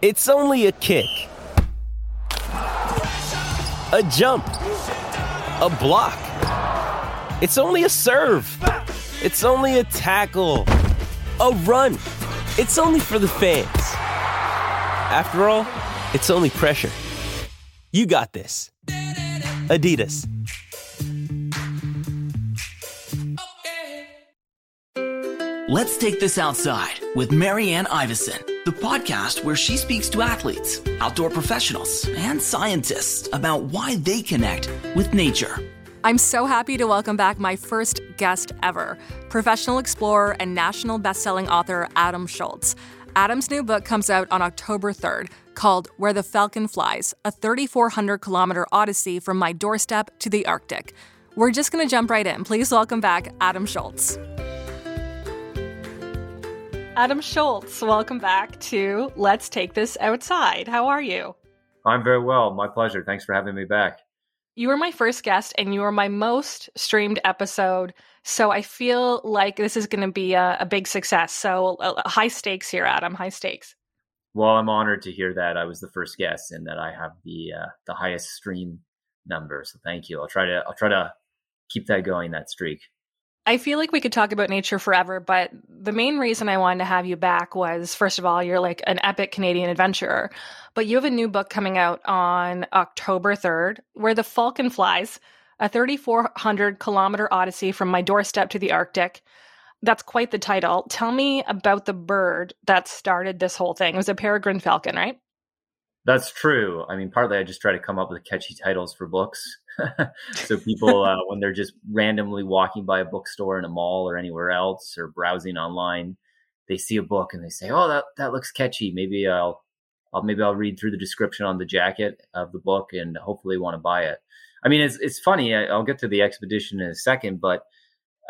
It's only a kick, a jump, a block. It's only a serve. It's only a tackle, a run. It's only for the fans. After all, it's only pressure. You got this. Adidas. Let's take this outside with Marianne Iverson, the podcast where she speaks to athletes, outdoor professionals, and scientists about why they connect with nature. I'm so happy to welcome back my first guest ever, professional explorer and national best-selling author Adam Shoalts. Adam's new book comes out on October 3rd, called Where the Falcon Flies, a 3,400 kilometer odyssey from my doorstep to the Arctic. We're just going to jump right in. Please welcome back Adam Shoalts. Adam Shoalts, welcome back to Let's Take This Outside. How are you? I'm very well. My pleasure. Thanks for having me back. You were my first guest and you were my most streamed episode. So I feel like this is going to be a, a, big success. So uh, high stakes here, Adam. High stakes. Well, I'm honored to hear that I was the first guest and that I have the uh, the highest stream number. So thank you. I'll try to I'll try to keep that going that streak. I feel like we could talk about nature forever, but the main reason I wanted to have you back was first of all, you're like an epic Canadian adventurer, but you have a new book coming out on October 3rd, Where the Falcon Flies, a 3,400 kilometer odyssey from my doorstep to the Arctic. That's quite the title. Tell me about the bird that started this whole thing. It was a peregrine falcon, right? That's true. I mean, partly I just try to come up with catchy titles for books. so people, uh, when they're just randomly walking by a bookstore in a mall or anywhere else or browsing online, they see a book and they say, "Oh, that that looks catchy. Maybe I'll, I'll maybe I'll read through the description on the jacket of the book and hopefully want to buy it." I mean, it's it's funny. I, will get to the expedition in a second, but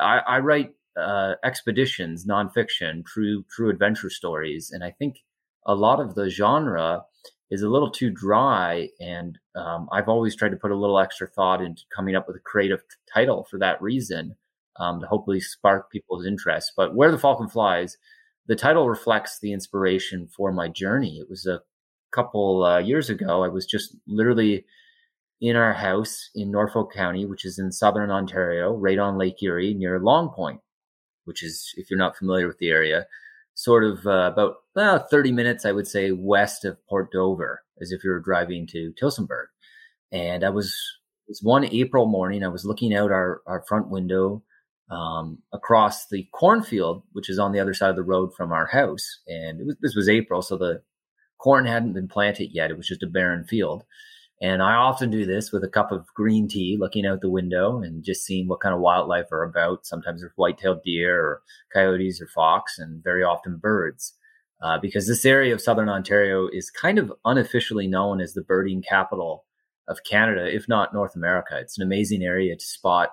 I, I write uh, expeditions, nonfiction, true true adventure stories, and I think a lot of the genre is a little too dry. And um, I've always tried to put a little extra thought into coming up with a creative title for that reason um, to hopefully spark people's interest. But Where the Falcon Flies, the title reflects the inspiration for my journey. It was a couple uh, years ago. I was just literally in our house in Norfolk County, which is in southern Ontario, right on Lake Erie near Long Point, which is, if you're not familiar with the area, sort of uh, about uh, 30 minutes, I would say, west of Port Dover, as if you were driving to Tillsonburg. And I was, it was one April morning, I was looking out our, our front window um, across the cornfield, which is on the other side of the road from our house. And was, this was April, so the corn hadn't been planted yet. It was just a barren field. And I often do this with a cup of green tea, looking out the window and just seeing what kind of wildlife are about. Sometimes there's white-tailed deer or coyotes or fox, and very often birds. Uh, because this area of southern Ontario is kind of unofficially known as the birding capital of Canada, if not North America. It's an amazing area to spot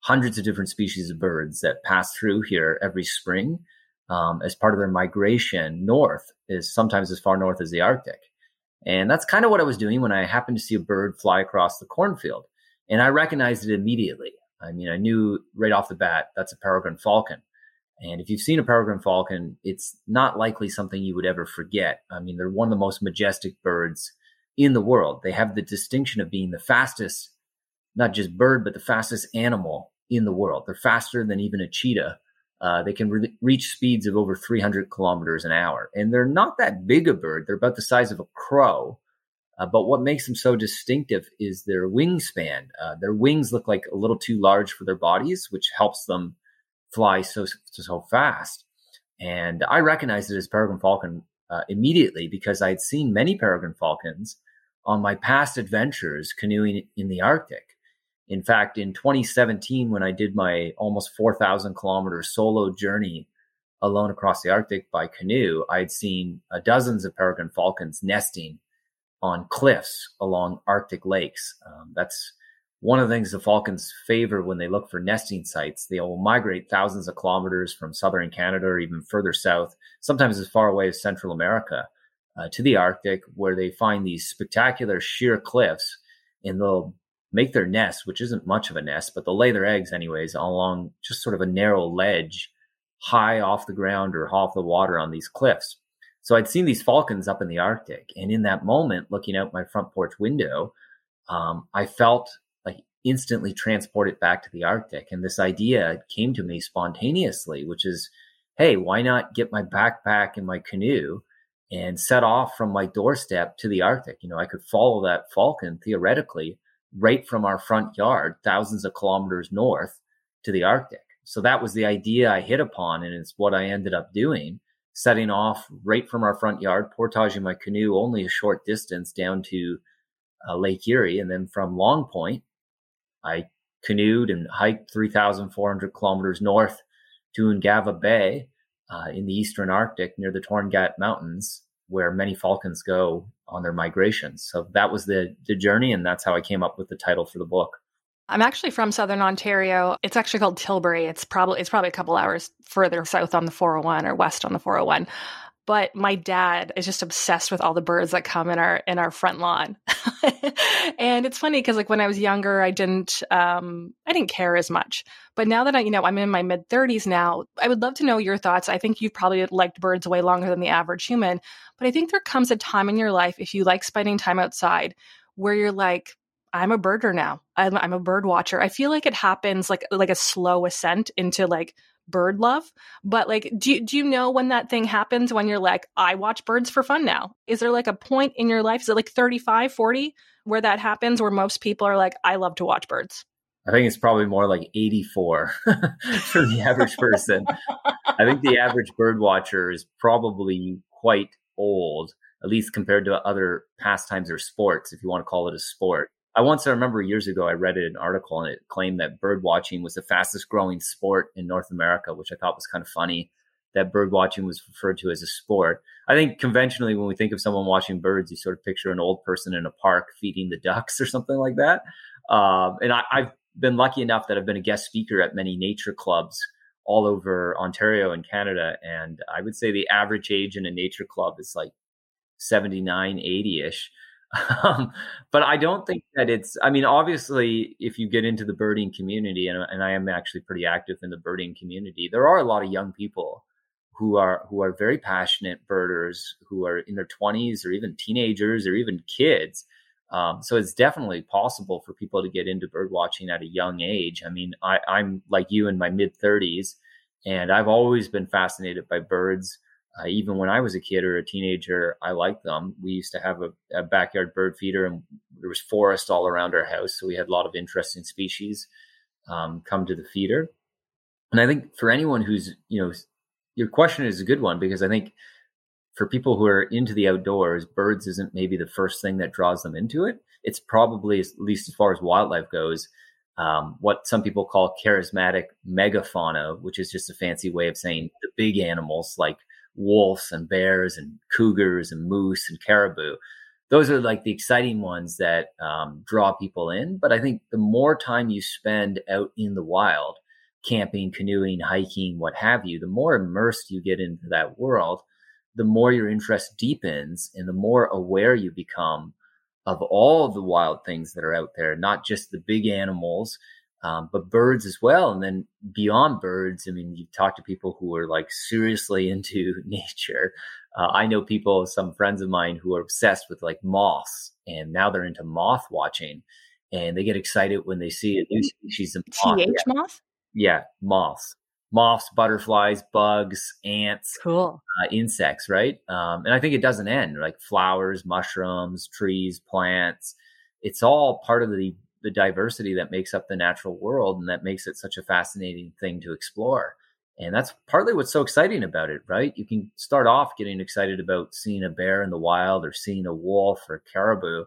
hundreds of different species of birds that pass through here every spring um, as part of their migration north, is sometimes as far north as the Arctic. And that's kind of what I was doing when I happened to see a bird fly across the cornfield. And I recognized it immediately. I mean, I knew right off the bat that's a peregrine falcon. And if you've seen a peregrine falcon, it's not likely something you would ever forget. I mean, they're one of the most majestic birds in the world. They have the distinction of being the fastest, not just bird, but the fastest animal in the world. They're faster than even a cheetah. Uh, they can re- reach speeds of over 300 kilometers an hour. And they're not that big a bird. They're about the size of a crow. Uh, but what makes them so distinctive is their wingspan. Uh, their wings look like a little too large for their bodies, which helps them fly so so fast. And I recognized it as peregrine falcon uh, immediately because I had seen many peregrine falcons on my past adventures canoeing in the Arctic. In fact, in 2017, when I did my almost 4,000 kilometer solo journey alone across the Arctic by canoe, I had seen uh, dozens of peregrine falcons nesting on cliffs along Arctic lakes. Um, that's one of the things the falcons favor when they look for nesting sites. They will migrate thousands of kilometers from southern Canada or even further south, sometimes as far away as Central America, uh, to the Arctic, where they find these spectacular sheer cliffs and they'll make their nest, which isn't much of a nest, but they'll lay their eggs anyways along just sort of a narrow ledge high off the ground or off the water on these cliffs. So I'd seen these falcons up in the Arctic. And in that moment, looking out my front porch window, um, I felt like instantly transported back to the Arctic. And this idea came to me spontaneously, which is, hey, why not get my backpack and my canoe and set off from my doorstep to the Arctic? You know, I could follow that falcon theoretically right from our front yard, thousands of kilometers north to the Arctic. So that was the idea I hit upon, and it's what I ended up doing, setting off right from our front yard, portaging my canoe only a short distance down to uh, Lake Erie. And then from Long Point, I canoed and hiked 3,400 kilometers north to Ungava Bay uh, in the eastern Arctic near the Torngat Mountains, where many falcons go on their migrations. So that was the, the journey, and that's how I came up with the title for the book. I'm actually from Southern Ontario. It's actually called Tilbury. It's probably it's probably a couple hours further south on the 401 or west on the 401 but my dad is just obsessed with all the birds that come in our in our front lawn and it's funny because like when i was younger i didn't um i didn't care as much but now that i you know i'm in my mid 30s now i would love to know your thoughts i think you've probably liked birds way longer than the average human but i think there comes a time in your life if you like spending time outside where you're like I'm a birder now. I'm, I'm, a bird watcher. I feel like it happens like like a slow ascent into like bird love. But like, do you, do you know when that thing happens when you're like, I watch birds for fun now? Is there like a point in your life? Is it like 35, 40 where that happens where most people are like, I love to watch birds? I think it's probably more like 84 for the average person. I think the average bird watcher is probably quite old, at least compared to other pastimes or sports, if you want to call it a sport. I once I remember years ago I read an article and it claimed that bird watching was the fastest growing sport in North America, which I thought was kind of funny that bird watching was referred to as a sport. I think conventionally when we think of someone watching birds, you sort of picture an old person in a park feeding the ducks or something like that. Um, and I, I've been lucky enough that I've been a guest speaker at many nature clubs all over Ontario and Canada. And I would say the average age in a nature club is like 79, 80 ish. Um, but I don't think that it's, I mean, obviously, if you get into the birding community, and, and I am actually pretty active in the birding community, there are a lot of young people who are who are very passionate birders who are in their 20s or even teenagers or even kids. Um, so it's definitely possible for people to get into bird watching at a young age. I mean I, i'm like you in my mid 30s and i've always been fascinated by birds uh, even when I was a kid or a teenager, I liked them. We used to have a, a, backyard bird feeder, and there was forest all around our house, so we had a lot of interesting species um, come to the feeder. And I think for anyone who's, you know, your question is a good one because I think for people who are into the outdoors, birds isn't maybe the first thing that draws them into it. It's probably, at least as far as wildlife goes, um, what some people call charismatic megafauna, which is just a fancy way of saying the big animals like wolves and bears and cougars and moose and caribou. Those are like the exciting ones that um, draw people in. But I think the more time you spend out in the wild, camping, canoeing, hiking, what have you, the more immersed you get into that world, the more your interest deepens and the more aware you become of all of the wild things that are out there, not just the big animals um, but birds as well. And then beyond birds, I mean, you talk to people who are like seriously into nature. Uh, I know people, some friends of mine who are obsessed with like moths and now they're into moth watching and they get excited when they see a new species of moth. TH yeah. moth? Yeah, moths. Moths, butterflies, bugs, ants, cool, uh, insects, right? Um, and I think it doesn't end. Like flowers, mushrooms, trees, plants. It's all part of the the diversity that makes up the natural world and that makes it such a fascinating thing to explore. And that's partly what's so exciting about it, right? You can start off getting excited about seeing a bear in the wild or seeing a wolf or a caribou.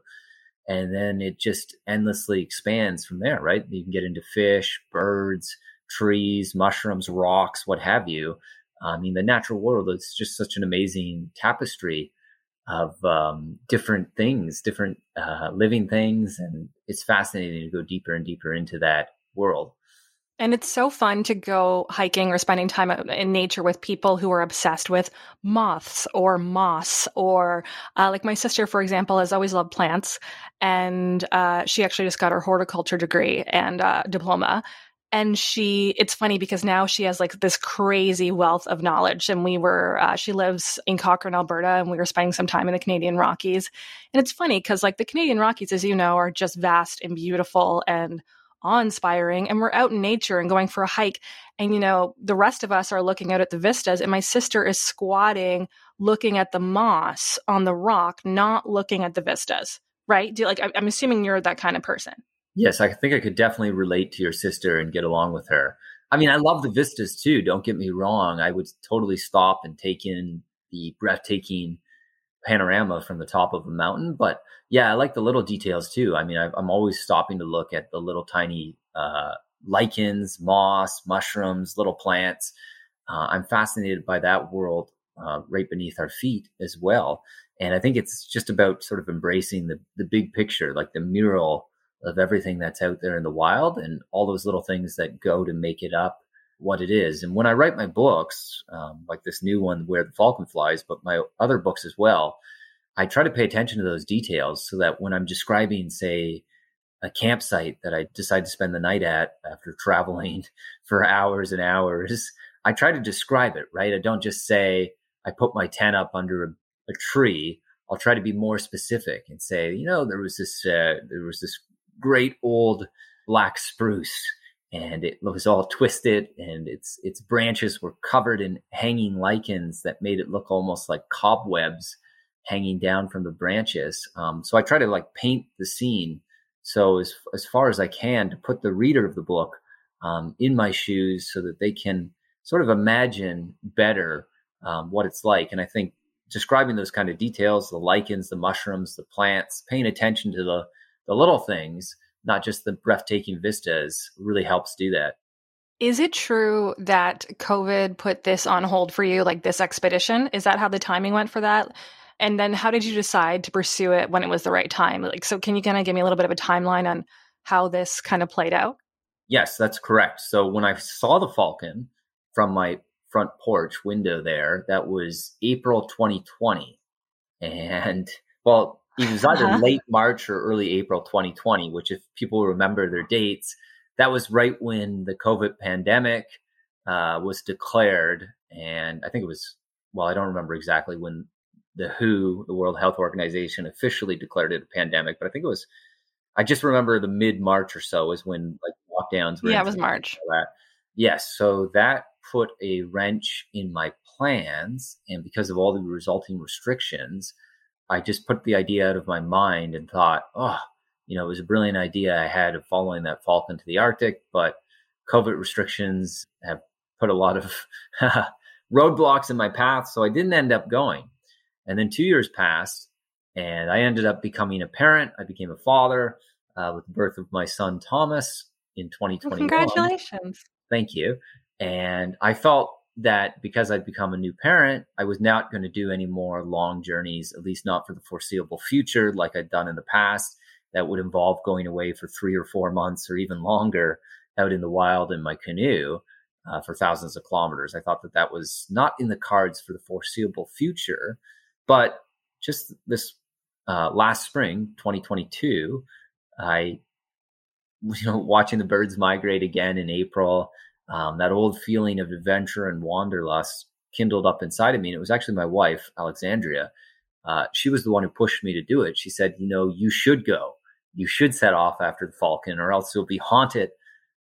And then it just endlessly expands from there, right? You can get into fish, birds, trees, mushrooms, rocks, what have you. I mean, the natural world is just such an amazing tapestry of um, different things, different uh, living things, and it's fascinating to go deeper and deeper into that world. And it's so fun to go hiking or spending time in nature with people who are obsessed with moths or moss, or uh, like my sister, for example, has always loved plants, and uh, she actually just got her horticulture degree and uh, diploma. And she it's funny because now she has like this crazy wealth of knowledge. And we were uh, she lives in cochrane alberta and we were spending some time in the canadian rockies. And it's funny because like the canadian rockies as you know are just vast and beautiful and awe-inspiring. And we're out in nature and going for a hike. And you know the rest of us are looking out at the vistas and my sister is squatting looking at the moss on the rock not looking at the vistas right? Do like i'm assuming you're that kind of person Yes, I think I could definitely relate to your sister and get along with her. I mean, I love the vistas too. Don't get me wrong. I would totally stop and take in the breathtaking panorama from the top of a mountain. But yeah, I like the little details too. I mean, I, am always stopping to look at the little tiny uh, lichens, moss, mushrooms, little plants. Uh, I'm fascinated by that world uh, right beneath our feet as well. And I think it's just about sort of embracing the the big picture, like the mural of everything that's out there in the wild and all those little things that go to make it up what it is. And when I write my books, um, like this new one where the falcon flies, but my other books as well, I try to pay attention to those details so that when I'm describing, say, a campsite that I decide to spend the night at after traveling for hours and hours, I try to describe it, right? I don't just say I put my tent up under a, a tree. I'll try to be more specific and say, you know, there was this uh, there was this great old black spruce and it was all twisted and its its branches were covered in hanging lichens that made it look almost like cobwebs hanging down from the branches. Um, so i try to like paint the scene. So as, as far as i can to put the reader of the book um, in my shoes so that they can sort of imagine better um, what it's like. And i think describing those kind of details the lichens the mushrooms the plants paying attention to the the little things, not just the breathtaking vistas, really helps do that. Is it true that COVID put this on hold for you, like this expedition? Is that how the timing went for that? And then how did you decide to pursue it when it was the right time? Like, so can you kind of give me a little bit of a timeline on how this kind of played out? Yes, that's correct. So when I saw the Falcon from my front porch window there, that was April 2020. And well, it was either uh-huh. late March or early April 2020, which, if people remember their dates, that was right when the COVID pandemic uh, was declared. And I think it was, well, I don't remember exactly when the WHO, the World Health Organization, officially declared it a pandemic, but I think it was, I just remember the mid March or so is when like lockdowns were. Yeah, it was March. That. Yes. So that put a wrench in my plans. And because of all the resulting restrictions, I just put the idea out of my mind and thought, oh, you know, it was a brilliant idea I had of following that falcon to the Arctic, but COVID restrictions have put a lot of roadblocks in my path. So I didn't end up going. And then two years passed and I ended up becoming a parent. I became a father uh, with the birth of my son, Thomas, in 2021. Well, congratulations. Thank you. And I felt that because I'd become a new parent, I was not going to do any more long journeys, at least not for the foreseeable future, like I'd done in the past. That would involve going away for three or four months or even longer out in the wild in my canoe uh, for thousands of kilometers. I thought that that was not in the cards for the foreseeable future. But just this uh, last spring, 2022, I, you know, watching the birds migrate again in April um, that old feeling of adventure and wanderlust kindled up inside of me. And it was actually my wife, Alexandria. Uh, she was the one who pushed me to do it. She said, You know, you should go. You should set off after the Falcon, or else you'll be haunted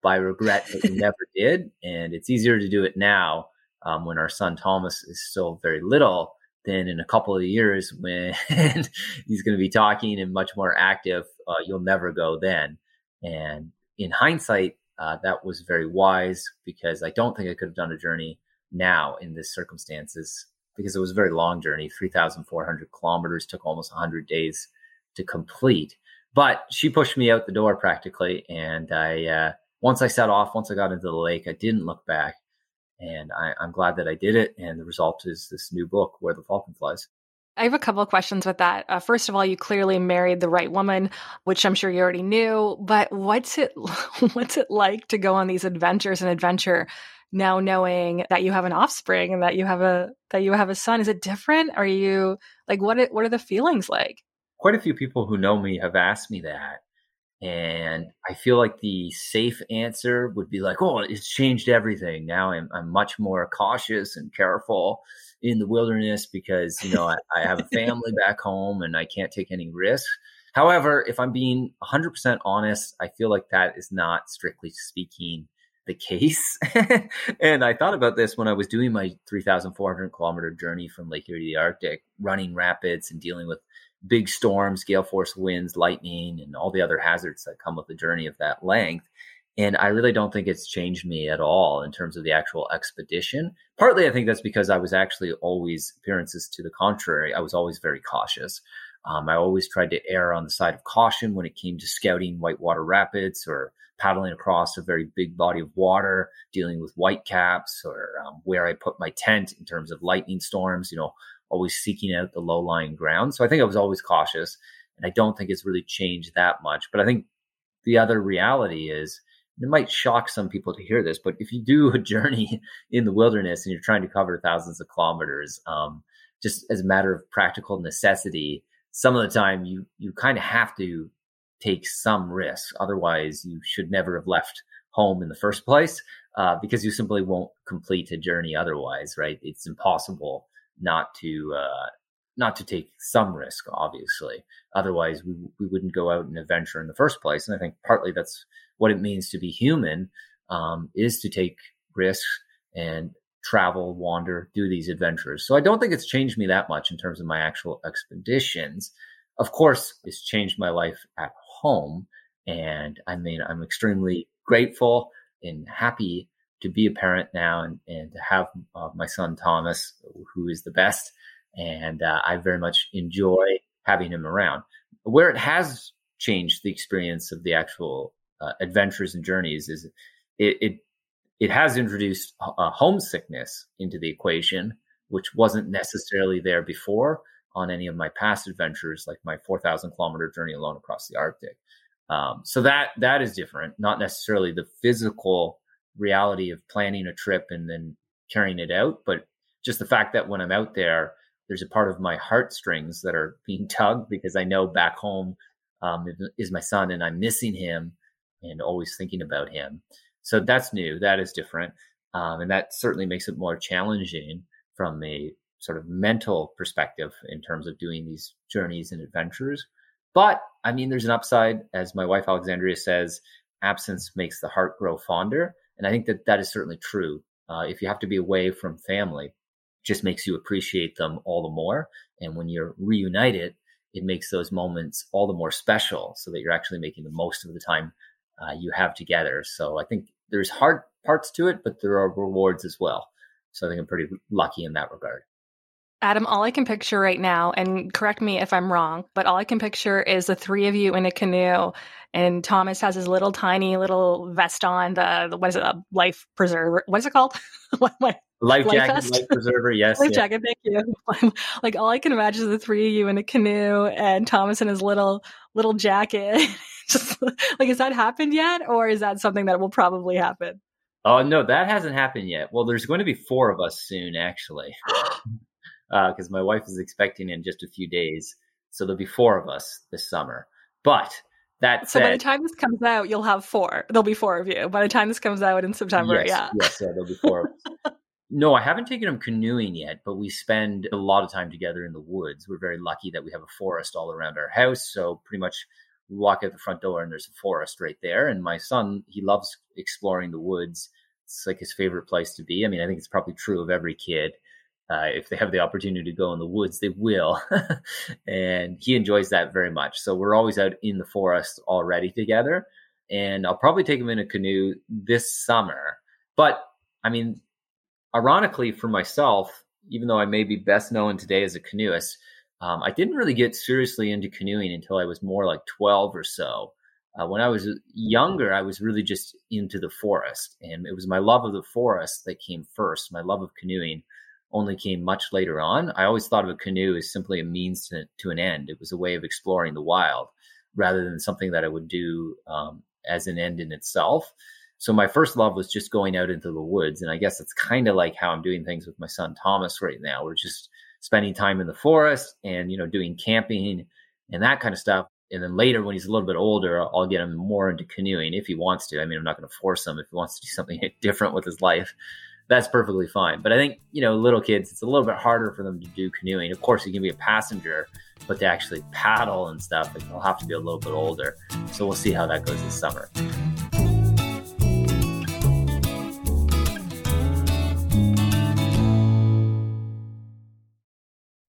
by regret that you never did. And it's easier to do it now um, when our son Thomas is still very little than in a couple of years when he's going to be talking and much more active. Uh, you'll never go then. And in hindsight, uh, that was very wise because I don't think I could have done a journey now in this circumstances because it was a very long journey 3,400 kilometers, took almost 100 days to complete. But she pushed me out the door practically. And I, uh, once I set off, once I got into the lake, I didn't look back. And I, I'm glad that I did it. And the result is this new book, Where the Falcon Flies. I have a couple of questions with that. Uh, first of all, you clearly married the right woman, which I'm sure you already knew. But what's it what's it like to go on these adventures and adventure now knowing that you have an offspring and that you have a that you have a son? Is it different? Are you like what what are the feelings like? Quite a few people who know me have asked me that, And I feel like the safe answer would be like, oh, it's changed everything. Now I'm, I'm much more cautious and careful in the wilderness because, you know, I, I have a family back home and I can't take any risks. However, if I'm being 100% honest, I feel like that is not strictly speaking the case. and I thought about this when I was doing my 3,400 kilometer journey from Lake Erie to the Arctic, running rapids and dealing with big storms, gale force winds, lightning, and all the other hazards that come with the journey of that length. And I really don't think it's changed me at all in terms of the actual expedition. Partly, I think that's because I was actually always appearances to the contrary. I was always very cautious. Um, I always tried to err on the side of caution when it came to scouting whitewater rapids or paddling across a very big body of water, dealing with whitecaps, or um, where I put my tent in terms of lightning storms. You know, always seeking out the low lying ground. So I think I was always cautious, and I don't think it's really changed that much. But I think the other reality is it might shock some people to hear this, but if you do a journey in the wilderness and you're trying to cover thousands of kilometers, um, just as a matter of practical necessity, some of the time you you kind of have to take some risk. Otherwise, you should never have left home in the first place uh, because you simply won't complete a journey otherwise. Right? It's impossible not to uh, not to take some risk. Obviously, otherwise we we wouldn't go out and adventure in the first place. And I think partly that's what it means to be human um, is to take risks and travel, wander, do these adventures. So I don't think it's changed me that much in terms of my actual expeditions. Of course, it's changed my life at home. And I mean, I'm extremely grateful and happy to be a parent now and, and to have uh, my son Thomas, who is the best. And uh, I very much enjoy having him around. Where it has changed the experience of the actual uh, adventures and journeys is it, it, it has introduced uh, homesickness into the equation, which wasn't necessarily there before on any of my past adventures, like my 4,000 kilometer journey alone across the Arctic. Um, so that that is different, not necessarily the physical reality of planning a trip and then carrying it out, but just the fact that when I'm out there, there's a part of my heartstrings that are being tugged because I know back home um, is my son and I'm missing him and always thinking about him. So that's new. That is different. Um, and that certainly makes it more challenging from a sort of mental perspective in terms of doing these journeys and adventures. But I mean, there's an upside, as my wife Alexandria says, absence makes the heart grow fonder. And I think that that is certainly true. Uh, if you have to be away from family, just makes you appreciate them all the more. And when you're reunited, it makes those moments all the more special so that you're actually making the most of the time uh, you have together. So I think there's hard parts to it, but there are rewards as well. So I think I'm pretty lucky in that regard. Adam, all I can picture right now, and correct me if I'm wrong, but all I can picture is the three of you in a canoe, and Thomas has his little tiny little vest on, the, the what is it, a life preserver? What is it called? life, life jacket, vest? life preserver. Yes, life jacket. Thank you. like all I can imagine is the three of you in a canoe, and Thomas in his little little jacket. Just like, has that happened yet, or is that something that will probably happen? Oh no, that hasn't happened yet. Well, there's going to be four of us soon, actually. because uh, my wife is expecting in just a few days. So there'll be four of us this summer. But that so said, by the time this comes out, you'll have four. There'll be four of you. By the time this comes out in September, yes, yeah, yes, yeah, there'll be four. no, I haven't taken them canoeing yet, but we spend a lot of time together in the woods. We're very lucky that we have a forest all around our house, so pretty much we walk out the front door and there's a forest right there. And my son, he loves exploring the woods. It's like his favorite place to be. I mean, I think it's probably true of every kid uh, if they have the opportunity to go in the woods, they will. and he enjoys that very much. So we're always out in the forest already together. And I'll probably take him in a canoe this summer. But I mean, ironically for myself, even though I may be best known today as a canoeist, um, I didn't really get seriously into canoeing until I was more like 12 or so. Uh, when I was younger, I was really just into the forest. And it was my love of the forest that came first, my love of canoeing only came much later on. I always thought of a canoe as simply a means to, to an end. It was a way of exploring the wild rather than something that I would do um, as an end in itself. So my first love was just going out into the woods. And I guess it's kind of like how I'm doing things with my son Thomas right now. We're just spending time in the forest and, you know, doing camping and that kind of stuff. and then later when he's a little bit older, I'll get him more into canoeing if he wants to. I mean, I'm not going to force him if he wants to do something different with his life. That's perfectly fine. But I think, you know, little kids, it's a little bit harder for them to do canoeing. Of course, he can be a passenger, but to actually paddle and stuff, they'll have to be a little bit older. So we'll see how that goes this summer.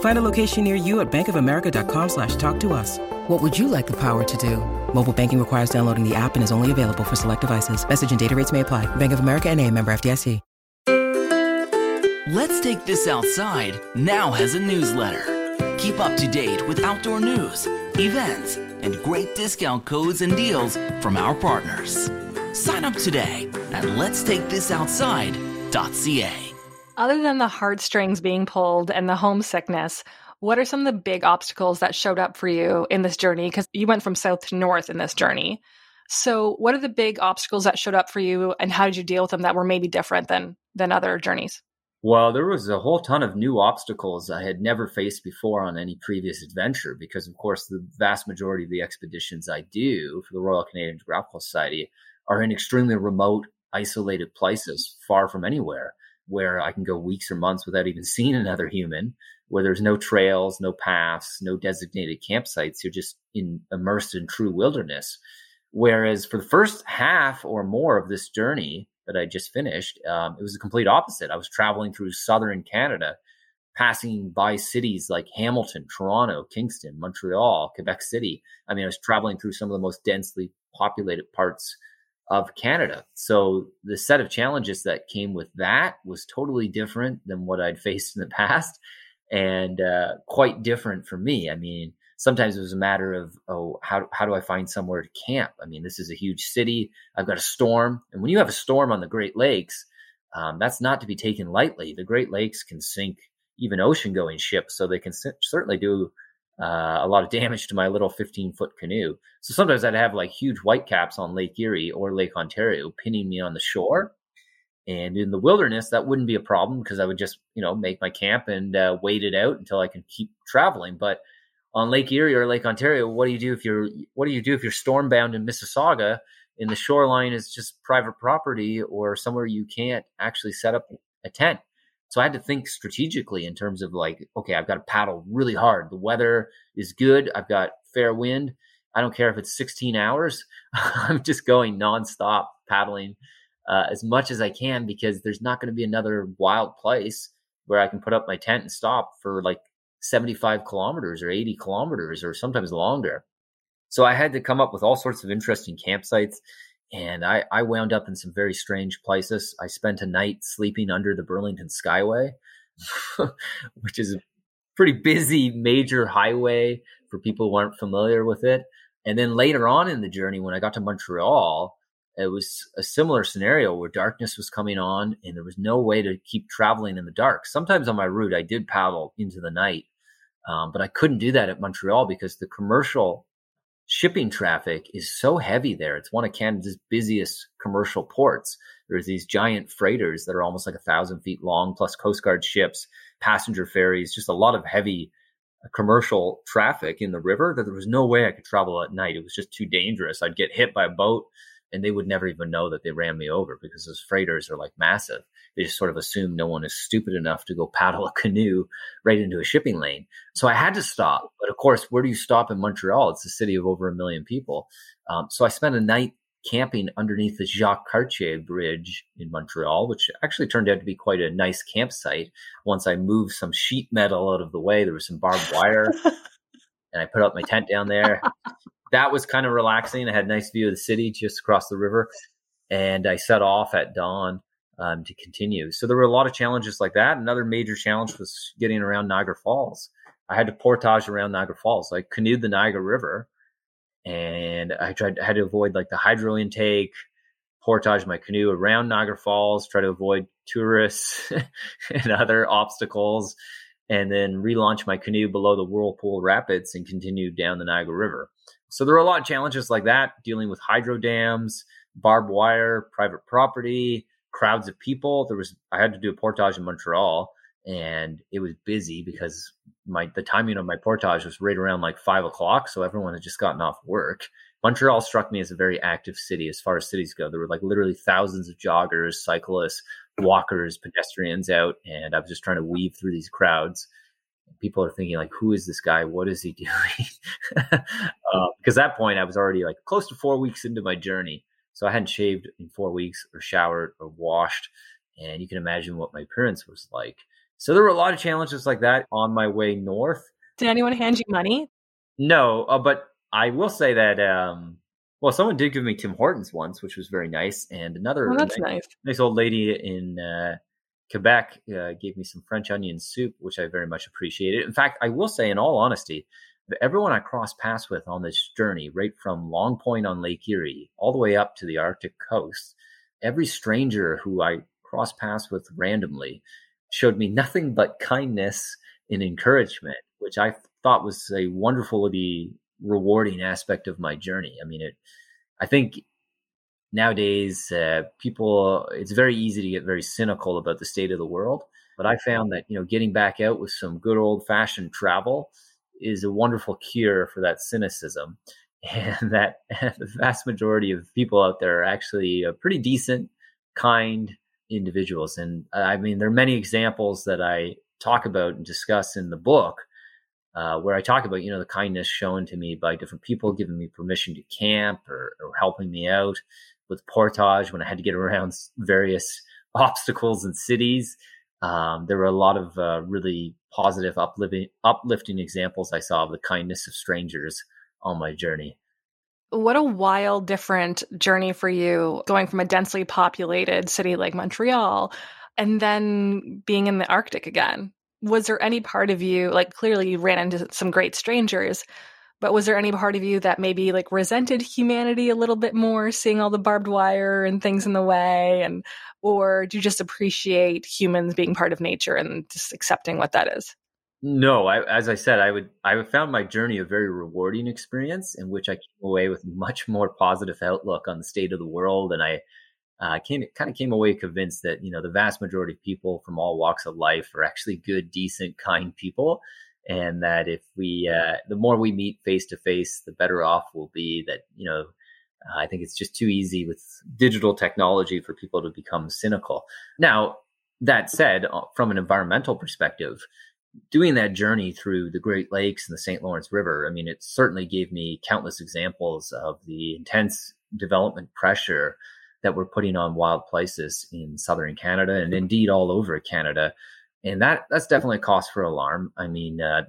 Find a location near you at bankofamerica.com slash talk to us. What would you like the power to do? Mobile banking requires downloading the app and is only available for select devices. Message and data rates may apply. Bank of America and a member FDIC. Let's Take This Outside now has a newsletter. Keep up to date with outdoor news, events, and great discount codes and deals from our partners. Sign up today at letstakethisoutside.ca. Other than the heartstrings being pulled and the homesickness, what are some of the big obstacles that showed up for you in this journey? Because you went from south to north in this journey. So, what are the big obstacles that showed up for you, and how did you deal with them that were maybe different than than other journeys? Well, there was a whole ton of new obstacles I had never faced before on any previous adventure because, of course, the vast majority of the expeditions I do for the Royal Canadian Geographical Society are in extremely remote, isolated places far from anywhere where I can go weeks or months without even seeing another human, where there's no trails, no paths, no designated campsites. You're just in, immersed in true wilderness. Whereas for the first half or more of this journey that I just finished, um, it was the complete opposite. I was traveling through southern Canada, passing by cities like Hamilton, Toronto, Kingston, Montreal, Quebec City. I mean, I was traveling through some of the most densely populated parts of Canada. So the set of challenges that came with that was totally different than what I'd faced in the past and uh, quite different for me. I mean, sometimes it was a matter of, oh, how, how do I find somewhere to camp? I mean, this is a huge city. I've got a storm. And when you have a storm on the Great Lakes, um, that's not to be taken lightly. The Great Lakes can sink even ocean going ships. So they can certainly do uh, a lot of damage to my little 15 foot canoe. So sometimes I'd have like huge white caps on Lake Erie or Lake Ontario pinning me on the shore. And in the wilderness, that wouldn't be a problem because I would just, you know, make my camp and uh, wait it out until I can keep traveling. But on Lake Erie or Lake Ontario, what do you do if you're what do you do if you're stormbound in Mississauga and the shoreline is just private property or somewhere you can't actually set up a tent? So I had to think strategically in terms of like, okay, I've got to paddle really hard. The weather is good. I've got fair wind. I don't care if it's 16 hours. I'm just going nonstop paddling uh, as much as I can because there's not going to be another wild place where I can put up my tent and stop for like 75 kilometers or 80 kilometers or sometimes longer. So I had to come up with all sorts of interesting campsites and I, I wound up in some very strange places. I spent a night sleeping under the Burlington Skyway, which is a pretty busy major highway for people who aren't familiar with it. And then later on in the journey, when I got to Montreal, it was a similar scenario where darkness was coming on and there was no way to keep traveling in the dark. Sometimes on my route, I did paddle into the night, um, but I couldn't do that at Montreal because the commercial shipping traffic is so heavy there. It's one of Canada's busiest commercial ports. There's these giant freighters that are almost like a thousand feet long, plus Coast Guard ships, passenger ferries, just a lot of heavy uh, commercial traffic in the river that there was no way I could travel at night. It was just too dangerous. I'd get hit by a boat and they would never even know that they ran me over because those freighters are like massive. They just sort of assume no one is stupid enough to go paddle a canoe right into a shipping lane. So I had to stop. But of course, where do you stop in Montreal? It's a city of over a million people. Um, so I spent a night camping underneath the Jacques Cartier Bridge in Montreal, which actually turned out to be quite a nice campsite. Once I moved some sheet metal out of the way, there was some barbed wire. and I put up my tent down there. that was kind of relaxing. I had a nice view of the city just across the river, and I set off at dawn um, to continue. So there were a lot of challenges like that. Another major challenge was getting around Niagara Falls. I had to portage around Niagara Falls. I canoed the Niagara River, and I tried I had to avoid like the hydro intake, portage my canoe around Niagara Falls, try to avoid tourists and other obstacles, and then relaunch my canoe below the Whirlpool Rapids and continue down the Niagara River. So there were a lot of challenges like that, dealing with hydro dams, barbed wire, private property, crowds of people. There was I had to do a portage in Montreal and it was busy because my the timing of my portage was right around like five o'clock, so everyone had just gotten off work. Montreal struck me as a very active city as far as cities go. There were like literally thousands of joggers, cyclists, walkers, pedestrians out, and I was just trying to weave through these crowds. People are thinking like, "Who is this guy? What is he doing?" uh, because at that point, I was already like close to four weeks into my journey, so I hadn't shaved in four weeks, or showered, or washed, and you can imagine what my appearance was like. So there were a lot of challenges like that on my way north. Did anyone hand you money? No, uh, but I will say that um, well, someone did give me Tim Hortons once, which was very nice, and another oh, nice, nice. nice old lady in uh, Quebec uh, gave me some French onion soup, which I very much appreciated. In fact, I will say, in all honesty, everyone I crossed paths with on this journey, right from Long Point on Lake Erie all the way up to the Arctic coast, every stranger who I crossed paths with randomly showed me nothing but kindness and encouragement, which I thought was a wonderfully rewarding aspect of my journey. I mean, it. I think nowadays uh, people it's very easy to get very cynical about the state of the world, but I found that you know getting back out with some good old fashioned travel is a wonderful cure for that cynicism. And that the vast majority of people out there are actually pretty decent, kind, individuals. And uh, I mean, there are many examples that I talk about and discuss in the book uh, where I talk about, you know, the kindness shown to me by different people, giving me permission to camp or, or helping me out with portage when I had to get around various obstacles and cities. Um, there were a lot of uh, really positive, uplifting, uplifting examples I saw of the kindness of strangers on my journey. What a wild, different journey for you going from a densely populated city like Montreal and then being in the Arctic again. Was there any part of you, like clearly you ran into some great strangers, but was there any part of you that maybe like resented humanity a little bit more, seeing all the barbed wire and things in the way? And, or do you just appreciate humans being part of nature and just accepting what that is? No, I, as I said, I would I found my journey a very rewarding experience in which I came away with much more positive outlook on the state of the world, and I uh, came kind of came away convinced that you know the vast majority of people from all walks of life are actually good, decent, kind people, and that if we uh, the more we meet face to face, the better off we'll be. That you know. Uh, I think it's just too easy with digital technology for people to become cynical. Now, that said, uh, from an environmental perspective, doing that journey through the Great Lakes and the St. Lawrence River, I mean, it certainly gave me countless examples of the intense development pressure that we're putting on wild places in southern Canada and indeed all over Canada. And that that's definitely a cause for alarm. I mean, uh,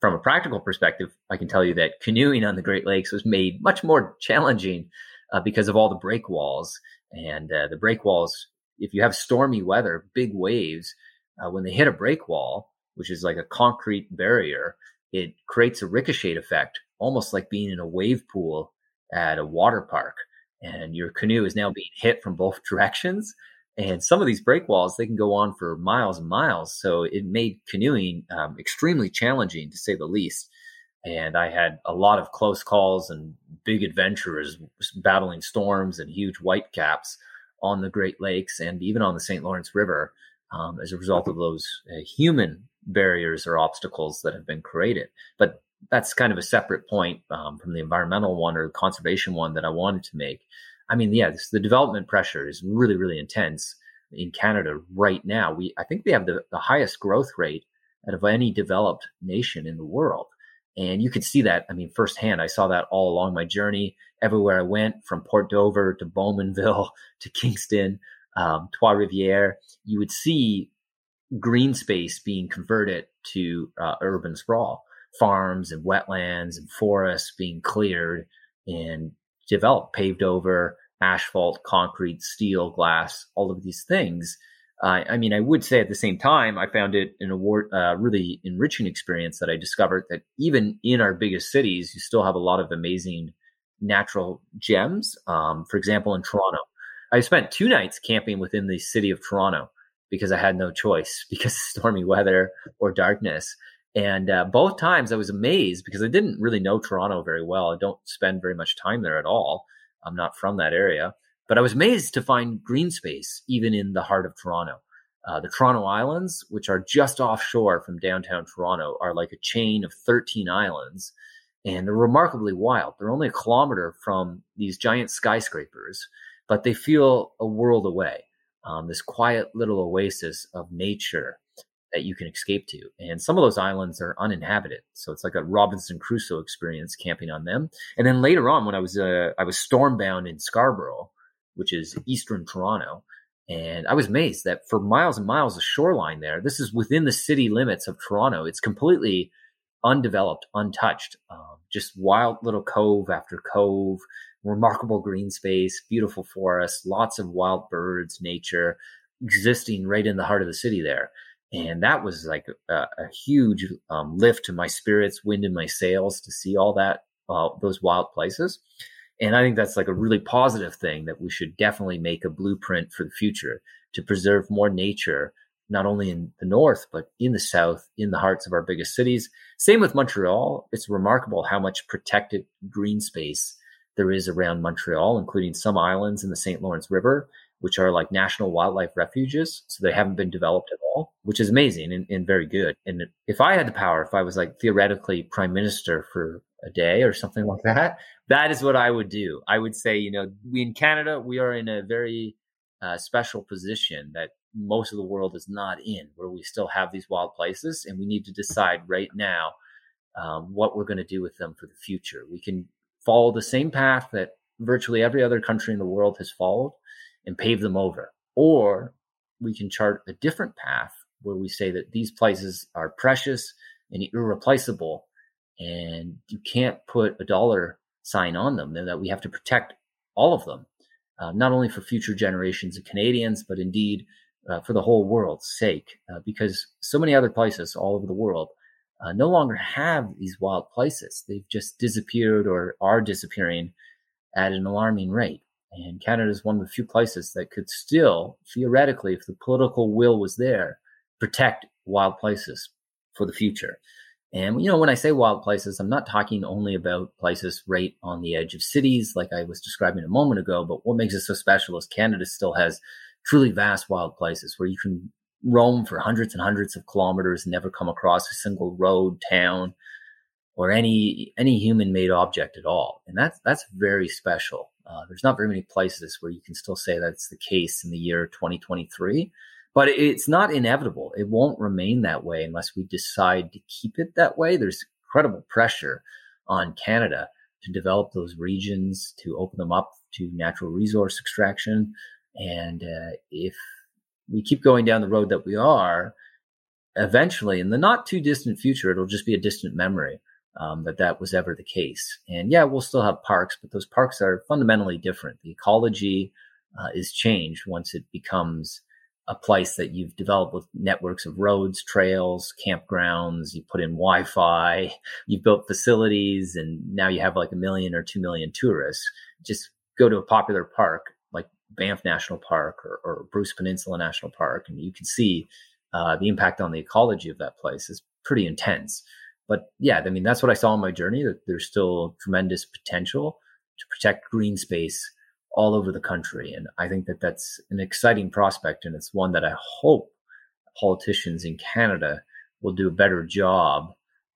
from a practical perspective, I can tell you that canoeing on the Great Lakes was made much more challenging uh, because of all the break walls. And uh, the breakwalls, if you have stormy weather, big waves, uh, when they hit a break wall, which is like a concrete barrier, it creates a ricochet effect, almost like being in a wave pool at a water park. And your canoe is now being hit from both directions. And some of these break walls, they can go on for miles and miles. So it made canoeing um, extremely challenging, to say the least. And I had a lot of close calls and big adventures battling storms and huge whitecaps on the Great Lakes and even on the St. Lawrence River um, as a result of those uh, human barriers or obstacles that have been created. But that's kind of a separate point um, from the environmental one or the conservation one that I wanted to make. I mean, yeah, this, the development pressure is really, really intense in Canada right now. We, I think we have the, the highest growth rate out of any developed nation in the world. And you could see that, I mean, firsthand. I saw that all along my journey, everywhere I went, from Port Dover to Bowmanville to Kingston, um, Trois Rivières. You would see green space being converted to uh, urban sprawl. Farms and wetlands and forests being cleared and developed, paved over, asphalt, concrete, steel, glass, all of these things. Uh, I mean, I would say at the same time, I found it an award, uh, really enriching experience that I discovered that even in our biggest cities, you still have a lot of amazing natural gems. Um, for example, in Toronto, I spent two nights camping within the city of Toronto because I had no choice because stormy weather or darkness. And uh, both times I was amazed because I didn't really know Toronto very well. I don't spend very much time there at all. I'm not from that area, but I was amazed to find green space even in the heart of Toronto. Uh, the Toronto Islands, which are just offshore from downtown Toronto, are like a chain of 13 islands and they're remarkably wild. They're only a kilometer from these giant skyscrapers, but they feel a world away. Um, this quiet little oasis of nature that you can escape to. And some of those islands are uninhabited, so it's like a Robinson Crusoe experience camping on them. And then later on, when I was uh, I was stormbound in Scarborough, which is eastern Toronto, and I was amazed that for miles and miles of shoreline there, this is within the city limits of Toronto. It's completely undeveloped, untouched, um, just wild little cove after cove, remarkable green space, beautiful forest, lots of wild birds, nature existing right in the heart of the city there. And that was like a, a huge um, lift to my spirits, wind in my sails to see all that, uh, those wild places. And I think that's like a really positive thing that we should definitely make a blueprint for the future to preserve more nature, not only in the north, but in the south, in the hearts of our biggest cities. Same with Montreal. It's remarkable how much protected green space there is around Montreal, including some islands in the St. Lawrence River, which are like national wildlife refuges. So they haven't been developed at all, which is amazing and, and very good. And if I had the power, if I was like theoretically prime minister for a day or something like that, that is what I would do. I would say, you know, we in Canada, we are in a very uh, special position that most of the world is not in, where we still have these wild places, and we need to decide right now um, what we're going to do with them for the future. We can follow the same path that virtually every other country in the world has followed and pave them over. Or we can chart a different path where we say that these places are precious and irreplaceable and you can't put a dollar sign on them and that we have to protect all of them, uh, not only for future generations of Canadians, but indeed uh, for the whole world's sake, uh, because so many other places all over the world uh, no longer have these wild places. They've just disappeared or are disappearing at an alarming rate. And Canada is one of the few places that could still, theoretically, if the political will was there, protect wild places for the future. And, you know, when I say wild places, I'm not talking only about places right on the edge of cities, like I was describing a moment ago, but what makes it so special is Canada still has truly vast wild places where you can roam for hundreds and hundreds of kilometers and never come across a single road, town, or any any human made object at all. And that's that's very special. Uh, there's not very many places where you can still say that's the case in the year 2023. But it's not inevitable. It won't remain that way unless we decide to keep it that way. There's incredible pressure on Canada to develop those regions, to open them up to natural resource extraction. And uh, if we keep going down the road that we are, eventually, in the not too distant future, it'll just be a distant memory um, that that was ever the case. And yeah, we'll still have parks, but those parks are fundamentally different. The ecology uh, is changed once it becomes a place that you've developed with networks of roads, trails, campgrounds. You put in Wi-Fi, you've built facilities, and now you have like a million or two million tourists. Just go to a popular park like Banff National Park or, or Bruce Peninsula National Park, and you can see uh, the impact on the ecology of that place is pretty intense. But yeah, I mean, that's what I saw on my journey that there's still tremendous potential to protect green space all over the country. And I think that that's an exciting prospect. And it's one that I hope politicians in Canada will do a better job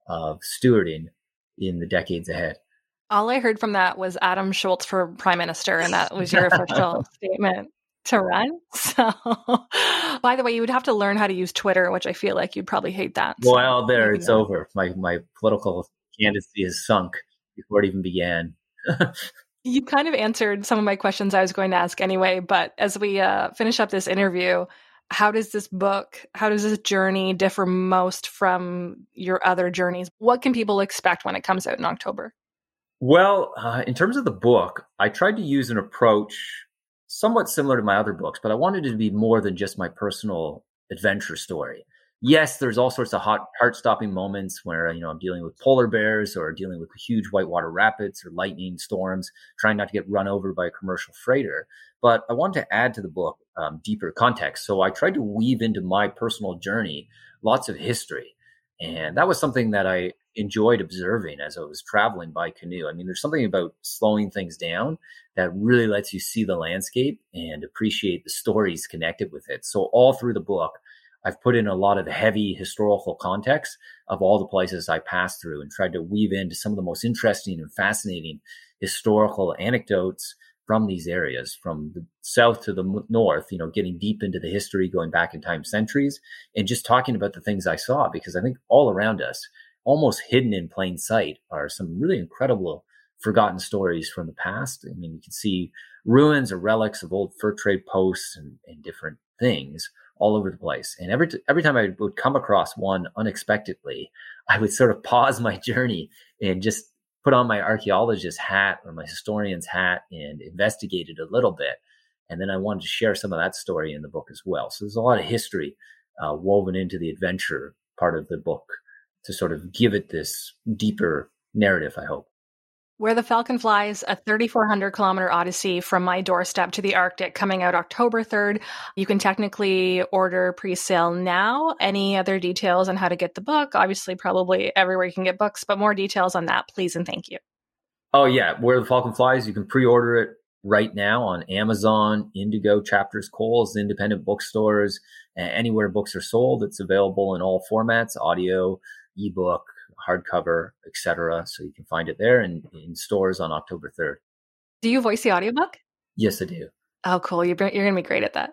of stewarding in the decades ahead. All I heard from that was Adam Shoalts for prime minister, and that was your official statement to run. So, by the way, you would have to learn how to use Twitter, which I feel like you'd probably hate that. So well, there, it's over. My my political candidacy is sunk before it even began. you kind of answered some of my questions I was going to ask anyway. But as we uh, finish up this interview, how does this book, how does this journey differ most from your other journeys? What can people expect when it comes out in October? Well, uh, in terms of the book, I tried to use an approach somewhat similar to my other books, but I wanted it to be more than just my personal adventure story. Yes, there's all sorts of hot, heart-stopping moments where you know I'm dealing with polar bears or dealing with huge whitewater rapids or lightning storms, trying not to get run over by a commercial freighter. But I wanted to add to the book um, deeper context, so I tried to weave into my personal journey lots of history, and that was something that I enjoyed observing as I was traveling by canoe. I mean, there's something about slowing things down that really lets you see the landscape and appreciate the stories connected with it. So all through the book, I've put in a lot of heavy historical context of all the places I passed through and tried to weave into some of the most interesting and fascinating historical anecdotes from these areas, from the south to the north, you know, getting deep into the history, going back in time centuries, and just talking about the things I saw, because I think all around us, almost hidden in plain sight are some really incredible forgotten stories from the past. I mean, you can see ruins or relics of old fur trade posts and, and different things all over the place. And every, t- every time I would come across one unexpectedly, I would sort of pause my journey and just put on my archaeologist hat or my historian's hat and investigate it a little bit. And then I wanted to share some of that story in the book as well. So there's a lot of history uh, woven into the adventure part of the book to sort of give it this deeper narrative, I hope. Where the Falcon Flies, a 3,400 kilometer odyssey from my doorstep to the Arctic, coming out October 3rd. You can technically order pre sale now. Any other details on how to get the book? Obviously, probably everywhere you can get books, but more details on that, please and thank you. Oh, yeah. Where the Falcon Flies, you can pre order it right now on Amazon, Indigo, Chapters, Coles, independent bookstores, anywhere books are sold. It's available in all formats audio, ebook, hardcover, etc. So you can find it there and in stores on October 3rd. Do you voice the audiobook? Yes, I do. Oh, cool. You're, you're going to be great at that.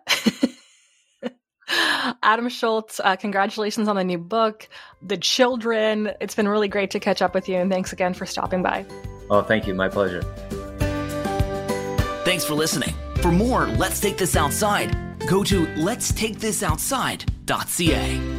Adam Shoalts, uh, congratulations on the new book, The Children. It's been really great to catch up with you, and thanks again for stopping by. Oh, thank you. My pleasure. Thanks for listening. For more Let's Take This Outside, go to letstakethisoutside.ca.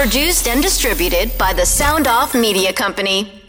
Produced and distributed by the Sound Off Media Company.